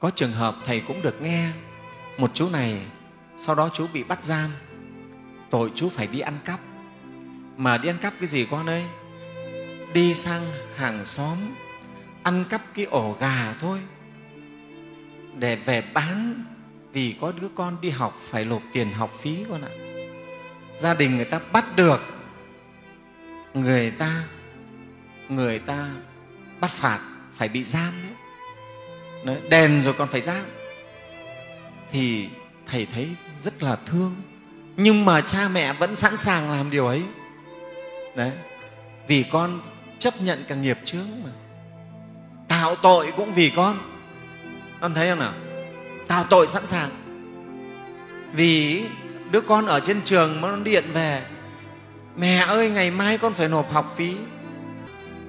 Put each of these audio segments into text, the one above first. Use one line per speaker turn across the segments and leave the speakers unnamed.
có trường hợp thầy cũng được nghe một chú này sau đó chú bị bắt giam tội chú phải đi ăn cắp. Mà đi ăn cắp cái gì con ơi? Đi sang hàng xóm ăn cắp cái ổ gà thôi để về bán vì có đứa con đi học phải nộp tiền học phí con ạ. Gia đình người ta bắt được người ta người ta bắt phạt phải bị giam đấy, đấy, đèn rồi còn phải ra thì thầy thấy rất là thương. Nhưng mà cha mẹ vẫn sẵn sàng làm điều ấy. Đấy, vì con chấp nhận cả nghiệp chướng mà. Tạo tội cũng vì con. Con thấy không nào? Tạo tội sẵn sàng. Vì đứa con ở trên trường mà nó điện về, mẹ ơi, ngày mai con phải nộp học phí.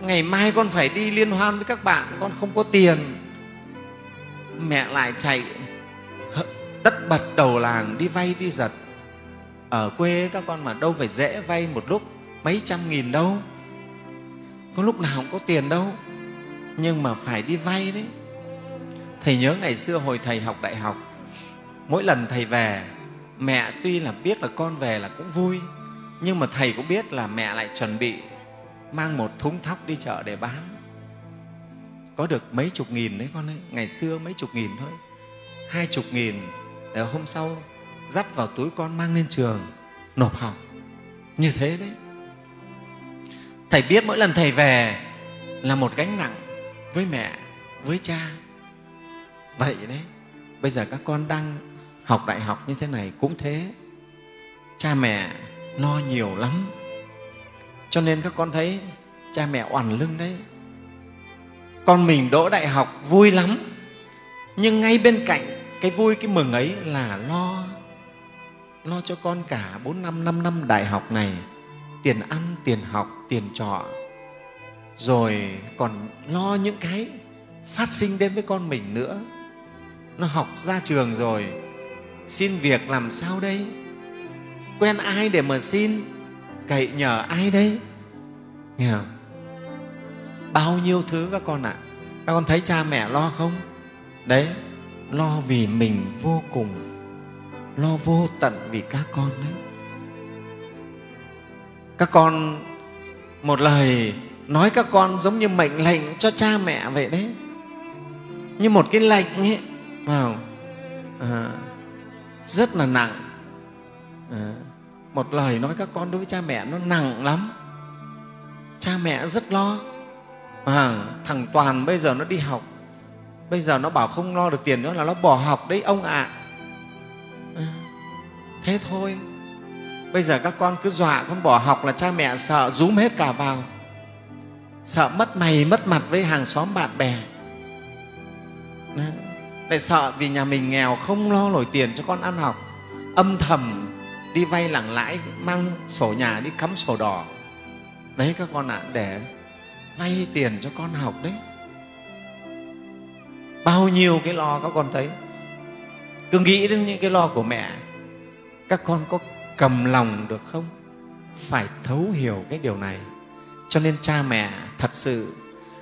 Ngày mai con phải đi liên hoan với các bạn, con không có tiền mẹ lại chạy tất bật đầu làng đi vay đi giật. Ở quê các con mà đâu phải dễ vay một lúc mấy trăm nghìn đâu. Có lúc nào không có tiền đâu, nhưng mà phải đi vay đấy. Thầy nhớ ngày xưa hồi thầy học đại học, mỗi lần thầy về, mẹ tuy là biết là con về là cũng vui, nhưng mà thầy cũng biết là mẹ lại chuẩn bị mang một thúng thóc đi chợ để bán có được mấy chục nghìn đấy con ấy. Ngày xưa mấy chục nghìn thôi. Hai chục nghìn để hôm sau dắt vào túi con mang lên trường, nộp học. Như thế đấy. Thầy biết mỗi lần thầy về là một gánh nặng với mẹ, với cha. Vậy đấy, bây giờ các con đang học đại học như thế này cũng thế. Cha mẹ lo nhiều lắm. Cho nên các con thấy cha mẹ oằn lưng đấy con mình đỗ đại học vui lắm. Nhưng ngay bên cạnh cái vui, cái mừng ấy là lo lo cho con cả bốn năm năm năm đại học này. Tiền ăn, tiền học, tiền trọ. Rồi còn lo những cái phát sinh đến với con mình nữa. Nó học ra trường rồi. Xin việc làm sao đây? Quen ai để mà xin? Cậy nhờ ai đấy nghe không? bao nhiêu thứ các con ạ. à các con thấy cha mẹ lo không? Đấy lo vì mình vô cùng lo vô tận vì các con đấy. Các con một lời nói các con giống như mệnh lệnh cho cha mẹ vậy đấy. Như một cái lệnh ấy vào à, rất là nặng. À, một lời nói các con đối với cha mẹ nó nặng lắm. Cha mẹ rất lo à, thằng toàn bây giờ nó đi học. Bây giờ nó bảo không lo được tiền nữa là nó bỏ học đấy ông ạ. À. thế thôi. Bây giờ các con cứ dọa con bỏ học là cha mẹ sợ rúm hết cả vào. Sợ mất mày mất mặt với hàng xóm bạn bè. À, lại sợ vì nhà mình nghèo không lo nổi tiền cho con ăn học. Âm thầm đi vay lẳng lãi mang sổ nhà đi cắm sổ đỏ. Đấy các con ạ à, để vay tiền cho con học đấy. Bao nhiêu cái lo các con thấy. Cứ nghĩ đến những cái lo của mẹ, các con có cầm lòng được không? Phải thấu hiểu cái điều này. Cho nên cha mẹ thật sự,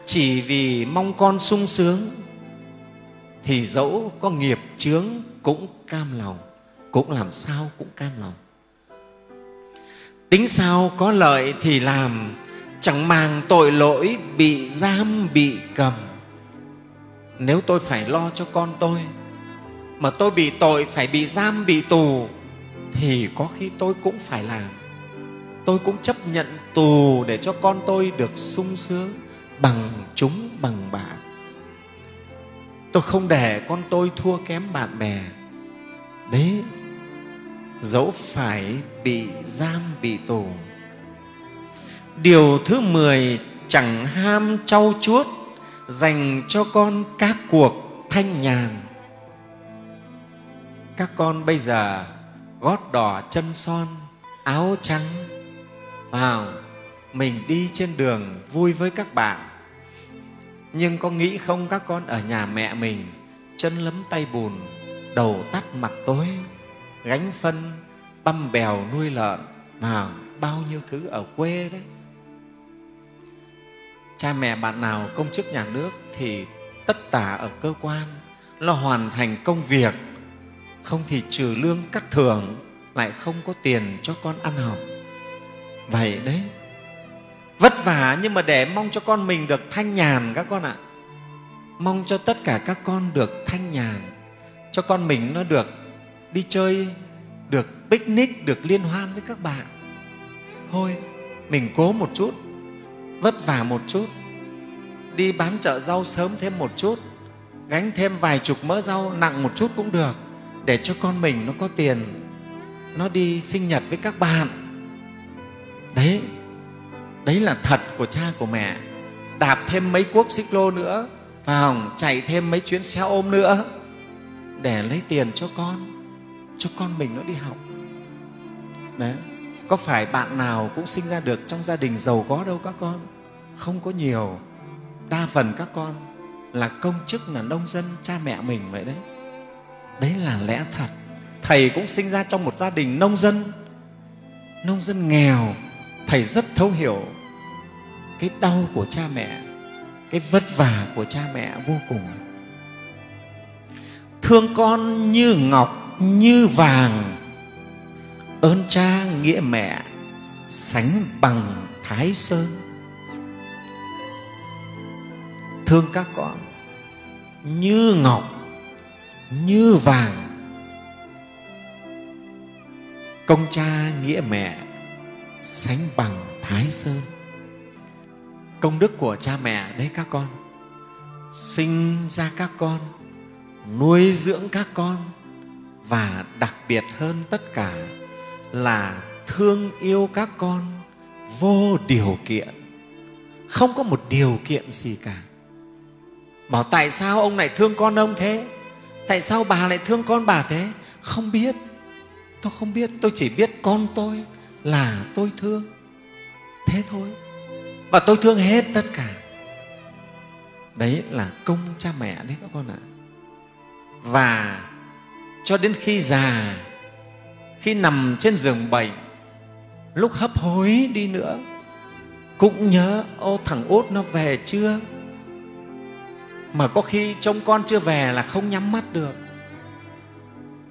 chỉ vì mong con sung sướng, thì dẫu có nghiệp chướng cũng cam lòng, cũng làm sao cũng cam lòng. Tính sao có lợi thì làm chẳng màng tội lỗi bị giam, bị cầm. Nếu tôi phải lo cho con tôi, mà tôi bị tội phải bị giam, bị tù, thì có khi tôi cũng phải làm. Tôi cũng chấp nhận tù để cho con tôi được sung sướng bằng chúng, bằng bạn. Tôi không để con tôi thua kém bạn bè. Đấy dẫu phải bị giam, bị tù điều thứ mười, chẳng ham trau chuốt, dành cho con các cuộc thanh nhàn. Các con bây giờ gót đỏ chân son, áo trắng, vào, mình đi trên đường vui với các bạn. Nhưng có nghĩ không các con ở nhà mẹ mình, chân lấm tay bùn, đầu tắt mặt tối, gánh phân, băm bèo nuôi lợn vào bao nhiêu thứ ở quê đấy cha mẹ bạn nào, công chức nhà nước thì tất tả ở cơ quan, lo hoàn thành công việc. Không thì trừ lương cắt thưởng, lại không có tiền cho con ăn học. Vậy đấy. Vất vả nhưng mà để mong cho con mình được thanh nhàn các con ạ. Mong cho tất cả các con được thanh nhàn, cho con mình nó được đi chơi, được picnic, được liên hoan với các bạn. Thôi, mình cố một chút vất vả một chút. Đi bán chợ rau sớm thêm một chút, gánh thêm vài chục mỡ rau nặng một chút cũng được, để cho con mình nó có tiền. Nó đi sinh nhật với các bạn. Đấy đấy là thật của cha của mẹ. Đạp thêm mấy cuốc xích lô nữa, vào chạy thêm mấy chuyến xe ôm nữa, để lấy tiền cho con cho con mình nó đi học. Đấy có phải bạn nào cũng sinh ra được trong gia đình giàu có đâu các con? Không có nhiều. Đa phần các con là công chức, là nông dân, cha mẹ mình vậy đấy. Đấy là lẽ thật. Thầy cũng sinh ra trong một gia đình nông dân. Nông dân nghèo. Thầy rất thấu hiểu cái đau của cha mẹ, cái vất vả của cha mẹ vô cùng. Thương con như ngọc, như vàng ơn cha nghĩa mẹ, sánh bằng thái sơn. Thương các con như ngọc, như vàng. Công cha nghĩa mẹ, sánh bằng thái sơn. Công đức của cha mẹ đấy các con. Sinh ra các con, nuôi dưỡng các con và đặc biệt hơn tất cả là thương yêu các con vô điều kiện. Không có một điều kiện gì cả. Bảo tại sao ông này thương con ông thế? Tại sao bà lại thương con bà thế? Không biết. Tôi không biết. Tôi chỉ biết con tôi là tôi thương. Thế thôi. Và tôi thương hết tất cả. Đấy là công cha mẹ đấy các con ạ. Và cho đến khi già khi nằm trên giường bệnh lúc hấp hối đi nữa, cũng nhớ, ô, thằng út nó về chưa? Mà có khi trông con chưa về là không nhắm mắt được.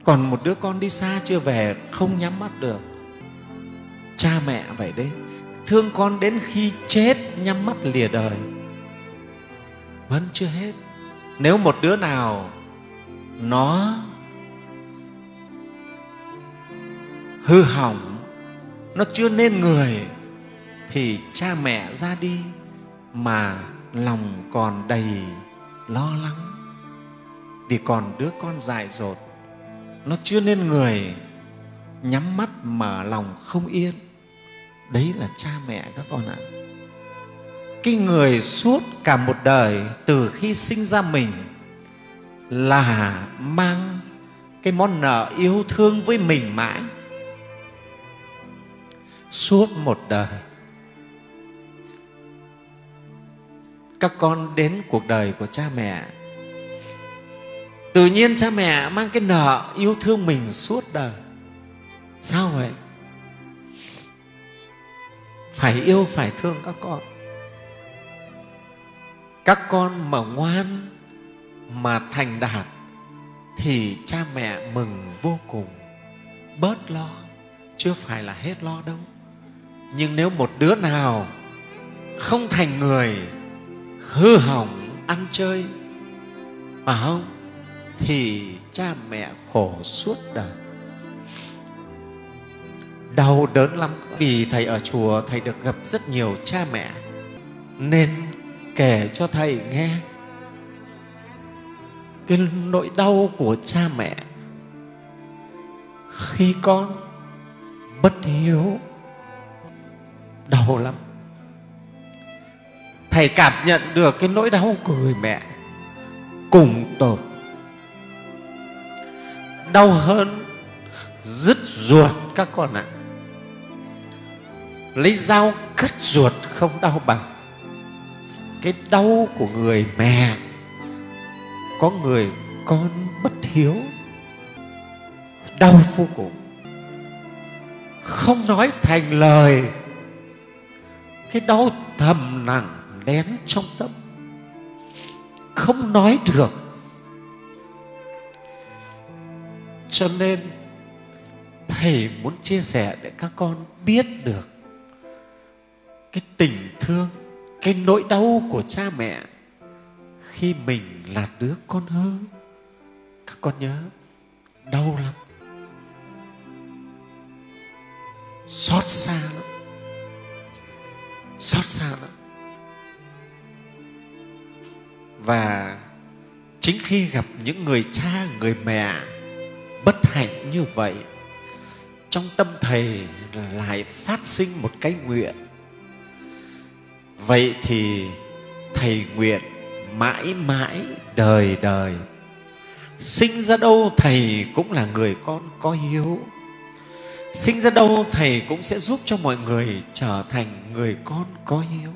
Còn một đứa con đi xa chưa về không nhắm mắt được. Cha mẹ vậy đấy, thương con đến khi chết nhắm mắt lìa đời. Vẫn chưa hết. Nếu một đứa nào nó hư hỏng, nó chưa nên người, thì cha mẹ ra đi mà lòng còn đầy lo lắng. Vì còn đứa con dại dột, nó chưa nên người, nhắm mắt mở lòng không yên. Đấy là cha mẹ các con ạ. Cái người suốt cả một đời từ khi sinh ra mình là mang cái món nợ yêu thương với mình mãi suốt một đời. Các con đến cuộc đời của cha mẹ. Tự nhiên cha mẹ mang cái nợ yêu thương mình suốt đời. Sao vậy? Phải yêu, phải thương các con. Các con mà ngoan, mà thành đạt, thì cha mẹ mừng vô cùng. Bớt lo chưa phải là hết lo đâu nhưng nếu một đứa nào không thành người, hư hỏng ăn chơi mà không? Thì cha mẹ khổ suốt đời. Đau đớn lắm. Vì thầy ở chùa, thầy được gặp rất nhiều cha mẹ. Nên kể cho thầy nghe. Cái nỗi đau của cha mẹ khi con bất hiếu đau lắm. Thầy cảm nhận được cái nỗi đau của người mẹ cùng tột đau hơn dứt ruột các con ạ. Lấy dao cắt ruột không đau bằng. Cái đau của người mẹ, có người con bất hiếu, đau vô cùng. Không nói thành lời cái đau thầm nặng nén trong tâm. Không nói được.
Cho nên, thầy muốn chia sẻ để các con biết được cái tình thương, cái nỗi đau của cha mẹ khi mình là đứa con hư các con nhớ, đau lắm. Xót xa lắm xót xa. Lắm và chính khi gặp những người cha, người mẹ bất hạnh như vậy, trong tâm thầy lại phát sinh một cái nguyện. Vậy thì thầy nguyện mãi mãi đời đời. Sinh ra đâu thầy cũng là người con có hiếu sinh ra đâu thầy cũng sẽ giúp cho mọi người trở thành người con có hiếu.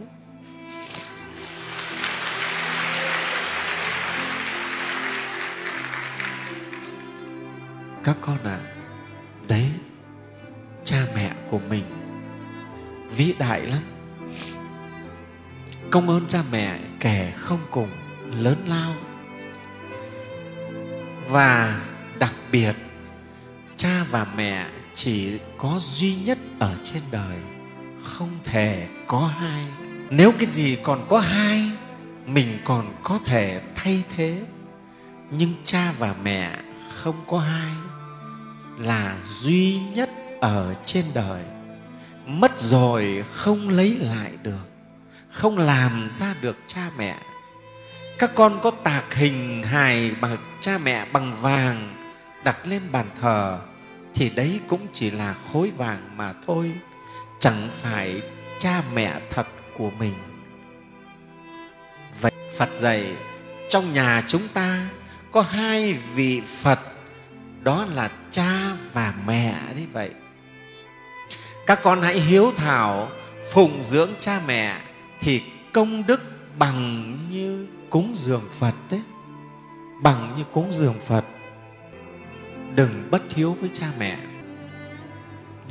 Các con ạ à, đấy cha mẹ của mình vĩ đại lắm. Công ơn cha mẹ kẻ không cùng lớn lao. Và đặc biệt cha và mẹ chỉ có duy nhất ở trên đời, không thể có hai. Nếu cái gì còn có hai, mình còn có thể thay thế. Nhưng cha và mẹ không có hai, là duy nhất ở trên đời. Mất rồi không lấy lại được, không làm ra được cha mẹ. Các con có tạc hình hài bằng cha mẹ bằng vàng đặt lên bàn thờ thì đấy cũng chỉ là khối vàng mà thôi. Chẳng phải cha mẹ thật của mình. Vậy phật dạy, trong nhà chúng ta có hai vị phật, đó là cha và mẹ đấy vậy. Các con hãy hiếu thảo phụng dưỡng cha mẹ thì công đức bằng như cúng dường phật đấy. Bằng như cúng dường phật đừng bất hiếu với cha mẹ.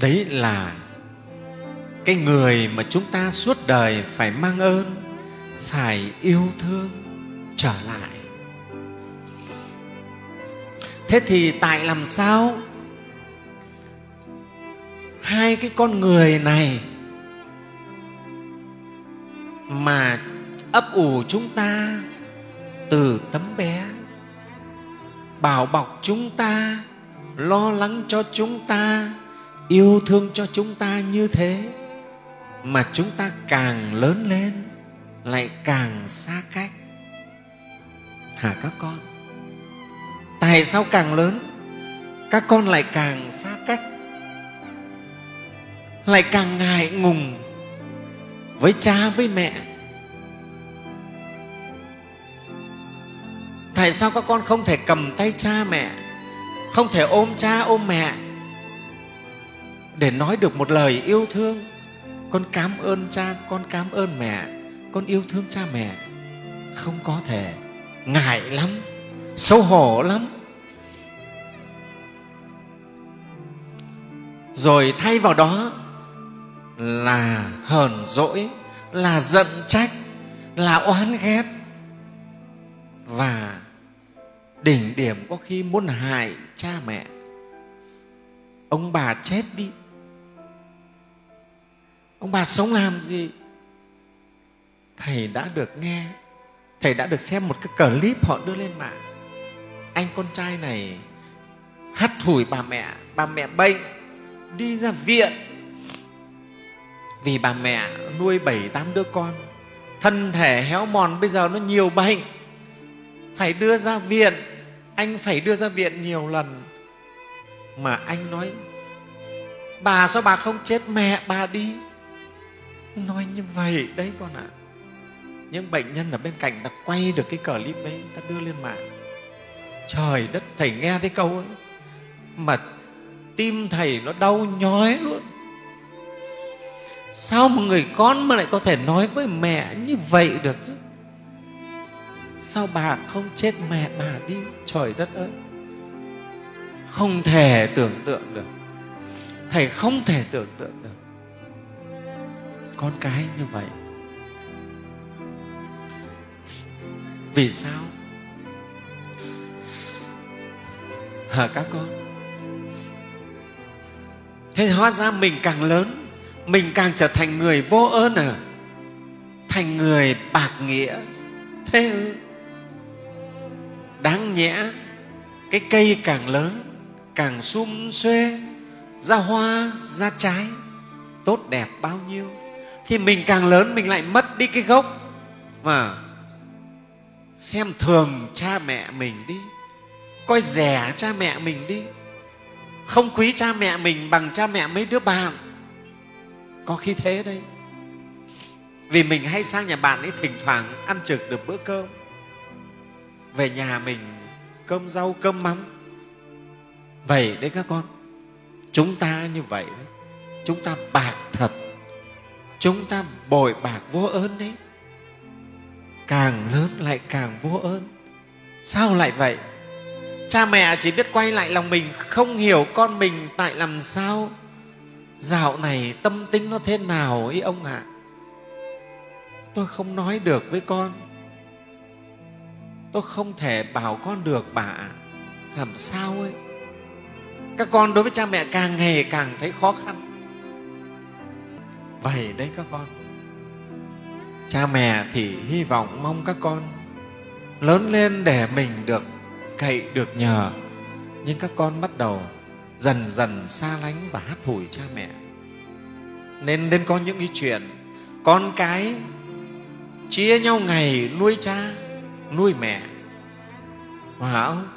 Đấy là cái người mà chúng ta suốt đời phải mang ơn, phải yêu thương, trở lại. Thế thì tại làm sao hai cái con người này mà ấp ủ chúng ta từ tấm bé, bảo bọc chúng ta lo lắng cho chúng ta, yêu thương cho chúng ta như thế, mà chúng ta càng lớn lên, lại càng xa cách. Hả các con? Tại sao càng lớn, các con lại càng xa cách? Lại càng ngại ngùng với cha với mẹ? Tại sao các con không thể cầm tay cha mẹ? Không thể ôm cha, ôm mẹ. Để nói được một lời yêu thương, con cảm ơn cha, con cảm ơn mẹ, con yêu thương cha mẹ. Không có thể. Ngại lắm, xấu hổ lắm. Rồi thay vào đó là hờn dỗi, là giận trách, là oán ghét và đỉnh điểm có khi muốn hại cha mẹ. Ông bà chết đi. Ông bà sống làm gì? Thầy đã được nghe. Thầy đã được xem một cái clip họ đưa lên mạng. Anh con trai này hắt thủi bà mẹ. Bà mẹ bệnh đi ra viện. Vì bà mẹ nuôi bảy, tám đứa con. Thân thể héo mòn bây giờ nó nhiều bệnh. Phải đưa ra viện anh phải đưa ra viện nhiều lần. Mà anh nói, bà sao bà không chết mẹ bà đi? Nói như vậy, đấy con ạ. À. những bệnh nhân ở bên cạnh ta quay được cái clip đấy ta đưa lên mạng. Trời đất, thầy nghe thấy câu ấy, mà tim thầy nó đau nhói luôn. Sao một người con mà lại có thể nói với mẹ như vậy được chứ? Sao bà không chết mẹ bà đi? Trời đất ơi. Không thể tưởng tượng được. Thầy không thể tưởng tượng được. Con cái như vậy. Vì sao? Hả các con? Thế hóa ra mình càng lớn, mình càng trở thành người vô ơn à? Thành người bạc nghĩa. Thế ư? Đáng nhẽ, cái cây càng lớn, càng sum xuê, ra hoa, ra trái, tốt đẹp bao nhiêu, thì mình càng lớn, mình lại mất đi cái gốc. Mà xem thường cha mẹ mình đi, coi rẻ cha mẹ mình đi, không quý cha mẹ mình bằng cha mẹ mấy đứa bạn. Có khi thế đấy. Vì mình hay sang nhà bạn ấy thỉnh thoảng ăn trực được bữa cơm về nhà mình cơm rau cơm mắm. Vậy đấy các con, chúng ta như vậy đấy chúng ta bạc thật, chúng ta bội bạc vô ơn đấy. Càng lớn lại càng vô ơn. Sao lại vậy? Cha mẹ chỉ biết quay lại lòng mình, không hiểu con mình tại làm sao. Dạo này tâm tính nó thế nào ấy ông ạ? À? tôi không nói được với con tôi không thể bảo con được, bà làm sao ấy? Các con đối với cha mẹ càng ngày càng thấy khó khăn. Vậy đấy các con. Cha mẹ thì hy vọng mong các con lớn lên để mình được cậy được nhờ. Nhưng các con bắt đầu dần dần xa lánh và hát hủi cha mẹ. Nên nên có những cái chuyện, con cái chia nhau ngày nuôi cha nuôi mẹ. Phải không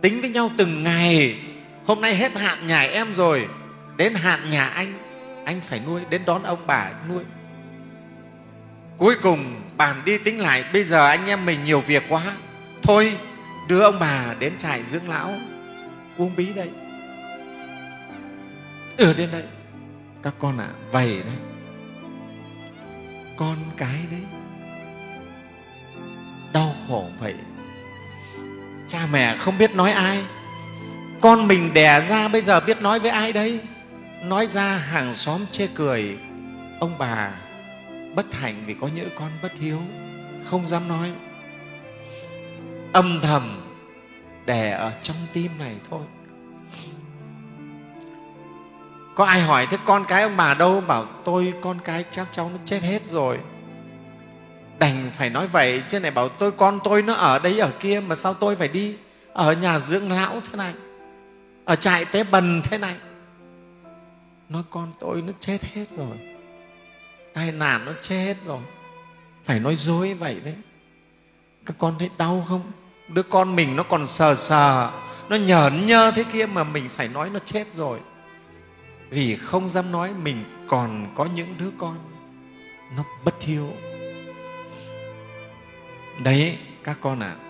tính với nhau từng ngày hôm nay hết hạn nhà em rồi đến hạn nhà anh anh phải nuôi đến đón ông bà nuôi. Cuối cùng bàn đi tính lại bây giờ anh em mình nhiều việc quá. Thôi đưa ông bà đến trại dưỡng lão uống bí đây ở ừ, đến đây các con ạ à, vậy đấy. Con cái đấy đau khổ vậy. Cha mẹ không biết nói ai. Con mình đẻ ra bây giờ biết nói với ai đây? Nói ra hàng xóm chê cười. Ông bà bất hạnh vì có những con bất hiếu, không dám nói. Âm thầm đè ở trong tim này thôi. Có ai hỏi thế con cái ông bà đâu? Bảo tôi con cái chắc cháu nó chết hết rồi đành phải nói vậy, chứ này bảo tôi, con tôi nó ở đây, ở kia, mà sao tôi phải đi? Ở nhà dưỡng lão thế này, ở trại tế bần thế này. Nói con tôi nó chết hết rồi, tai nạn nó chết rồi. Phải nói dối vậy đấy. Các con thấy đau không? Đứa con mình nó còn sờ sờ, nó nhởn nhơ thế kia mà mình phải nói nó chết rồi. Vì không dám nói mình còn có những đứa con nó bất hiếu đấy các con ạ. à,